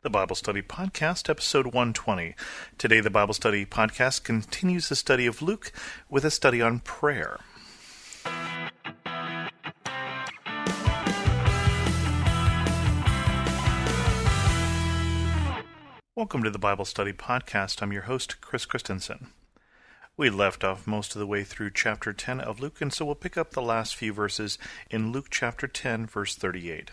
the Bible Study Podcast, episode 120. Today, the Bible Study Podcast continues the study of Luke with a study on prayer. Welcome to the Bible Study Podcast. I'm your host, Chris Christensen. We left off most of the way through chapter 10 of Luke, and so we'll pick up the last few verses in Luke chapter 10, verse 38.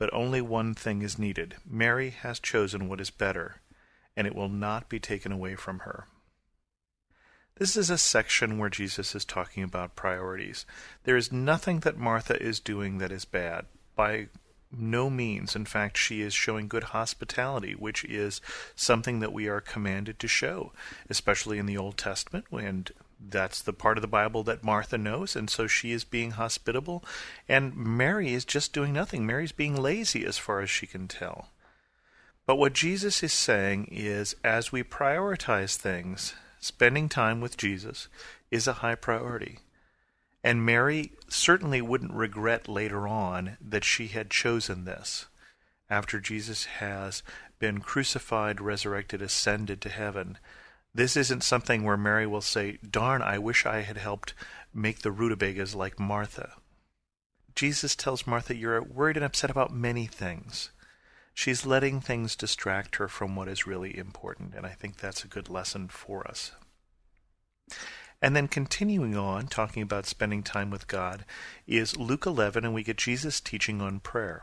but only one thing is needed. Mary has chosen what is better, and it will not be taken away from her. This is a section where Jesus is talking about priorities. There is nothing that Martha is doing that is bad. By no means. In fact, she is showing good hospitality, which is something that we are commanded to show, especially in the Old Testament. And that's the part of the Bible that Martha knows, and so she is being hospitable. And Mary is just doing nothing. Mary's being lazy as far as she can tell. But what Jesus is saying is as we prioritize things, spending time with Jesus is a high priority. And Mary certainly wouldn't regret later on that she had chosen this after Jesus has been crucified, resurrected, ascended to heaven this isn't something where Mary will say, Darn, I wish I had helped make the rutabagas like Martha. Jesus tells Martha, You're worried and upset about many things. She's letting things distract her from what is really important, and I think that's a good lesson for us. And then continuing on, talking about spending time with God, is Luke 11, and we get Jesus teaching on prayer.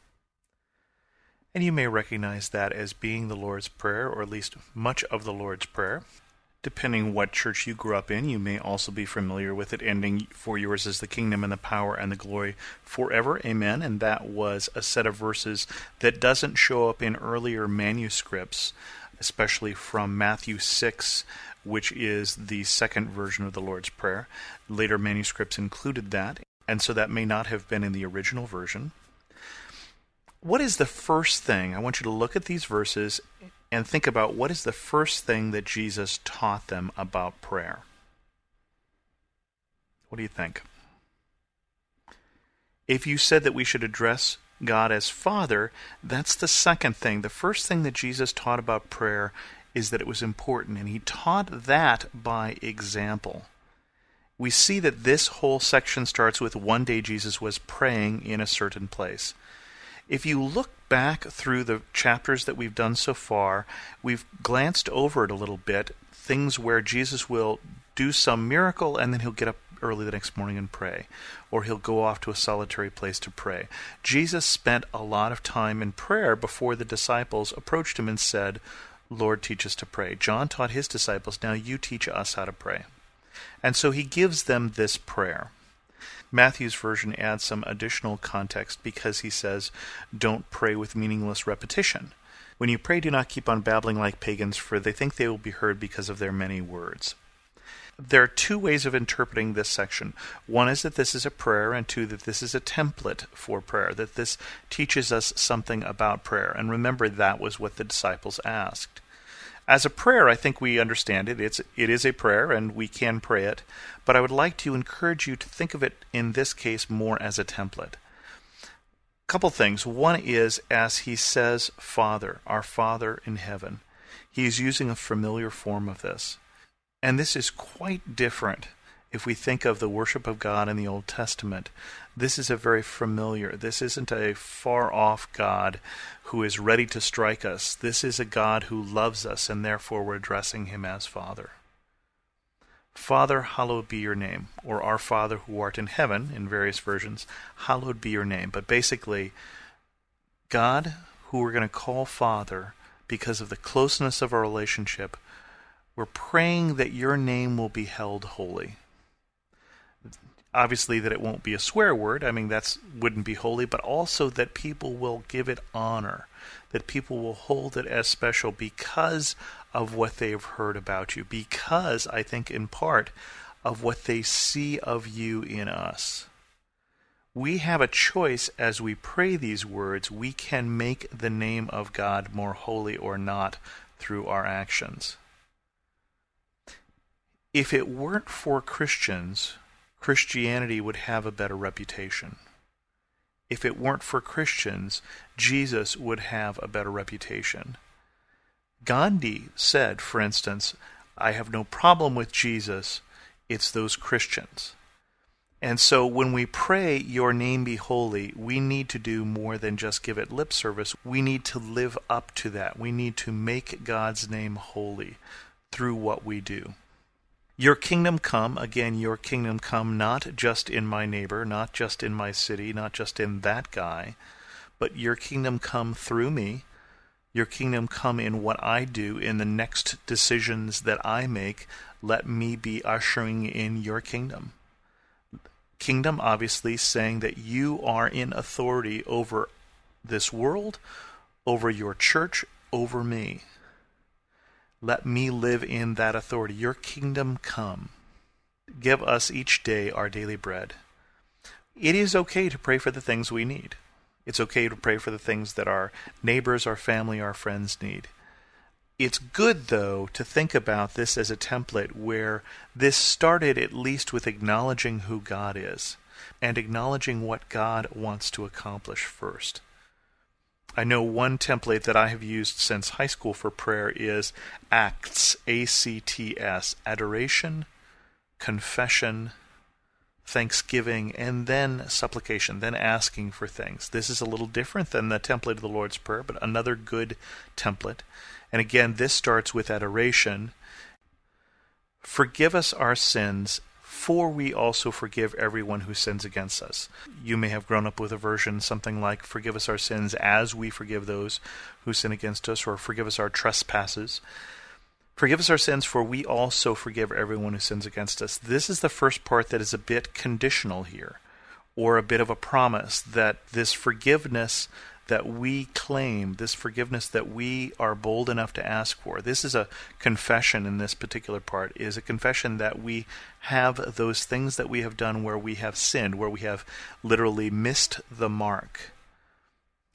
and you may recognize that as being the Lord's Prayer, or at least much of the Lord's Prayer. Depending what church you grew up in, you may also be familiar with it ending, For yours is the kingdom and the power and the glory forever. Amen. And that was a set of verses that doesn't show up in earlier manuscripts, especially from Matthew 6, which is the second version of the Lord's Prayer. Later manuscripts included that, and so that may not have been in the original version what is the first thing? I want you to look at these verses and think about what is the first thing that Jesus taught them about prayer. What do you think? If you said that we should address God as Father, that's the second thing. The first thing that Jesus taught about prayer is that it was important, and he taught that by example. We see that this whole section starts with one day Jesus was praying in a certain place. If you look back through the chapters that we've done so far, we've glanced over it a little bit, things where Jesus will do some miracle and then he'll get up early the next morning and pray, or he'll go off to a solitary place to pray. Jesus spent a lot of time in prayer before the disciples approached him and said, Lord, teach us to pray. John taught his disciples, now you teach us how to pray. And so he gives them this prayer. Matthew's version adds some additional context because he says, Don't pray with meaningless repetition. When you pray, do not keep on babbling like pagans, for they think they will be heard because of their many words. There are two ways of interpreting this section. One is that this is a prayer, and two, that this is a template for prayer, that this teaches us something about prayer. And remember, that was what the disciples asked. As a prayer, I think we understand it. It's it is a prayer and we can pray it, but I would like to encourage you to think of it in this case more as a template. Couple things. One is as he says Father, our Father in heaven. He is using a familiar form of this. And this is quite different if we think of the worship of God in the Old Testament, this is a very familiar, this isn't a far off God who is ready to strike us. This is a God who loves us, and therefore we're addressing him as Father. Father, hallowed be your name, or Our Father who art in heaven, in various versions, hallowed be your name. But basically, God, who we're going to call Father because of the closeness of our relationship, we're praying that your name will be held holy. Obviously, that it won't be a swear word. I mean, that's wouldn't be holy, but also that people will give it honor, that people will hold it as special because of what they have heard about you, because I think in part of what they see of you in us. We have a choice as we pray these words. We can make the name of God more holy or not through our actions. If it weren't for Christians, Christianity would have a better reputation. If it weren't for Christians, Jesus would have a better reputation. Gandhi said, for instance, I have no problem with Jesus, it's those Christians. And so when we pray, Your name be holy, we need to do more than just give it lip service. We need to live up to that. We need to make God's name holy through what we do. Your kingdom come, again, your kingdom come not just in my neighbor, not just in my city, not just in that guy, but your kingdom come through me. Your kingdom come in what I do, in the next decisions that I make. Let me be ushering in your kingdom. Kingdom, obviously, saying that you are in authority over this world, over your church, over me. Let me live in that authority. Your kingdom come. Give us each day our daily bread. It is okay to pray for the things we need. It's okay to pray for the things that our neighbors, our family, our friends need. It's good, though, to think about this as a template where this started at least with acknowledging who God is and acknowledging what God wants to accomplish first. I know one template that I have used since high school for prayer is ACTS, A C T S, adoration, confession, thanksgiving, and then supplication, then asking for things. This is a little different than the template of the Lord's Prayer, but another good template. And again, this starts with adoration. Forgive us our sins for we also forgive everyone who sins against us. You may have grown up with a version something like, Forgive us our sins as we forgive those who sin against us, or forgive us our trespasses. Forgive us our sins, for we also forgive everyone who sins against us. This is the first part that is a bit conditional here, or a bit of a promise that this forgiveness that we claim, this forgiveness that we are bold enough to ask for. This is a confession in this particular part, is a confession that we have those things that we have done where we have sinned, where we have literally missed the mark.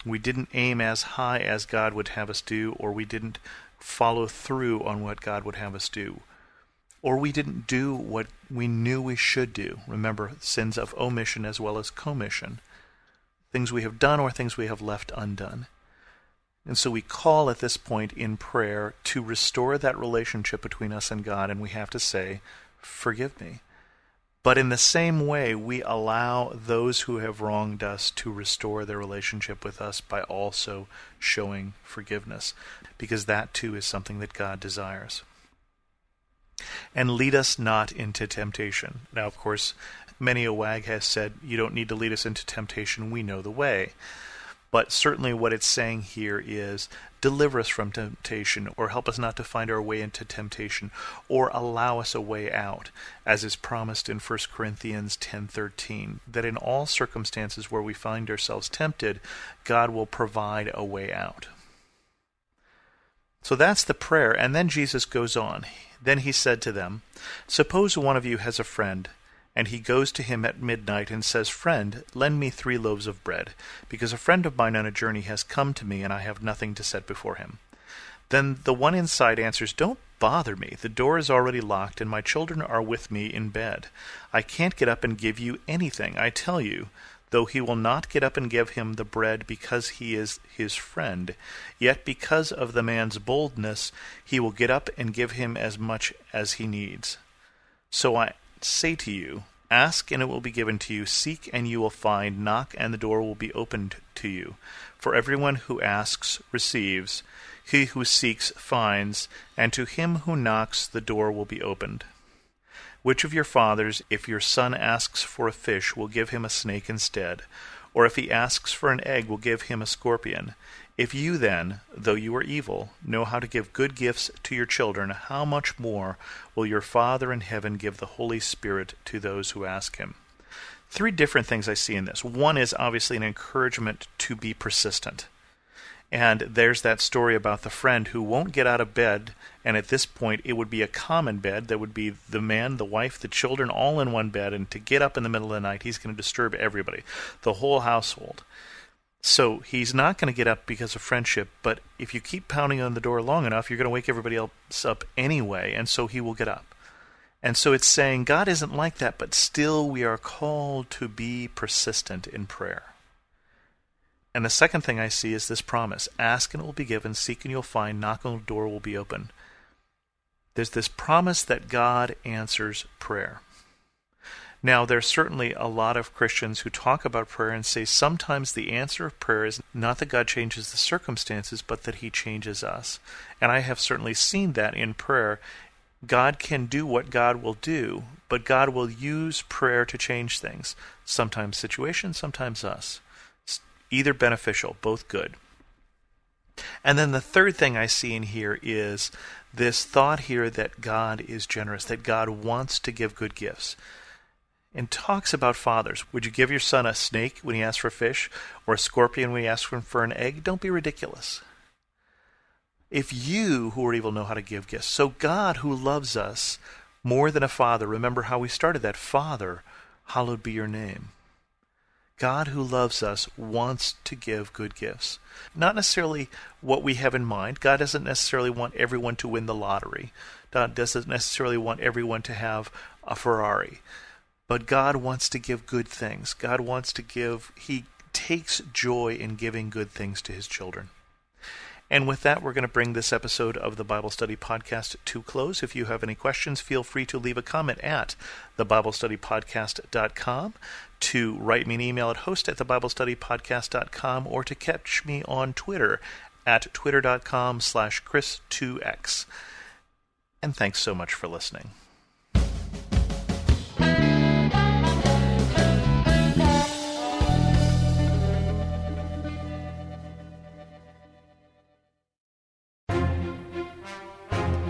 We didn't aim as high as God would have us do, or we didn't follow through on what God would have us do. Or we didn't do what we knew we should do. Remember, sins of omission as well as commission things we have done or things we have left undone. And so we call at this point in prayer to restore that relationship between us and God, and we have to say, Forgive me. But in the same way, we allow those who have wronged us to restore their relationship with us by also showing forgiveness, because that too is something that God desires. And lead us not into temptation. Now, of course, Many a wag has said, You don't need to lead us into temptation, we know the way. But certainly, what it's saying here is deliver us from temptation, or help us not to find our way into temptation, or allow us a way out, as is promised in 1 Corinthians 10:13, that in all circumstances where we find ourselves tempted, God will provide a way out. So that's the prayer, and then Jesus goes on. Then he said to them, Suppose one of you has a friend and he goes to him at midnight and says, Friend, lend me three loaves of bread, because a friend of mine on a journey has come to me, and I have nothing to set before him. Then the one inside answers, Don't bother me. The door is already locked, and my children are with me in bed. I can't get up and give you anything, I tell you. Though he will not get up and give him the bread because he is his friend, yet because of the man's boldness, he will get up and give him as much as he needs. So I say to you, Ask and it will be given to you, seek and you will find, knock and the door will be opened to you. For everyone who asks receives, he who seeks finds, and to him who knocks the door will be opened. Which of your fathers, if your son asks for a fish, will give him a snake instead? Or if he asks for an egg, will give him a scorpion? If you then, though you are evil, know how to give good gifts to your children, how much more will your Father in heaven give the Holy Spirit to those who ask him? Three different things I see in this. One is obviously an encouragement to be persistent. And there's that story about the friend who won't get out of bed. And at this point, it would be a common bed. That would be the man, the wife, the children all in one bed. And to get up in the middle of the night, he's going to disturb everybody, the whole household. So he's not going to get up because of friendship, but if you keep pounding on the door long enough, you're going to wake everybody else up anyway, and so he will get up. And so it's saying God isn't like that, but still we are called to be persistent in prayer. And the second thing I see is this promise ask and it will be given, seek and you'll find, knock on the door will be open. There's this promise that God answers prayer. Now, there's certainly a lot of Christians who talk about prayer and say sometimes the answer of prayer is not that God changes the circumstances, but that He changes us. And I have certainly seen that in prayer. God can do what God will do, but God will use prayer to change things. Sometimes situations, sometimes us either beneficial, both good. And then the third thing I see in here is this thought here that God is generous, that God wants to give good gifts. And talks about fathers. Would you give your son a snake when he asks for fish, or a scorpion when he asks for an egg? Don't be ridiculous. If you, who are evil, know how to give gifts, so God, who loves us more than a father, remember how we started that Father, hallowed be your name. God who loves us wants to give good gifts. Not necessarily what we have in mind. God doesn't necessarily want everyone to win the lottery. God doesn't necessarily want everyone to have a Ferrari. But God wants to give good things. God wants to give, He takes joy in giving good things to His children. And with that, we're going to bring this episode of the Bible Study Podcast to close. If you have any questions, feel free to leave a comment at thebiblestudypodcast.com, to write me an email at host at thebiblestudypodcast.com, or to catch me on Twitter at twitter.com slash chris2x. And thanks so much for listening.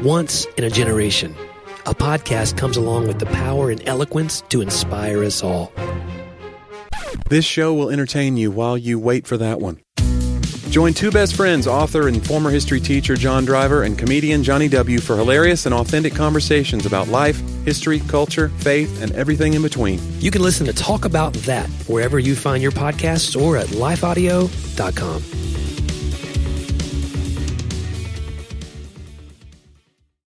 Once in a generation, a podcast comes along with the power and eloquence to inspire us all. This show will entertain you while you wait for that one. Join two best friends, author and former history teacher John Driver and comedian Johnny W., for hilarious and authentic conversations about life, history, culture, faith, and everything in between. You can listen to Talk About That wherever you find your podcasts or at lifeaudio.com.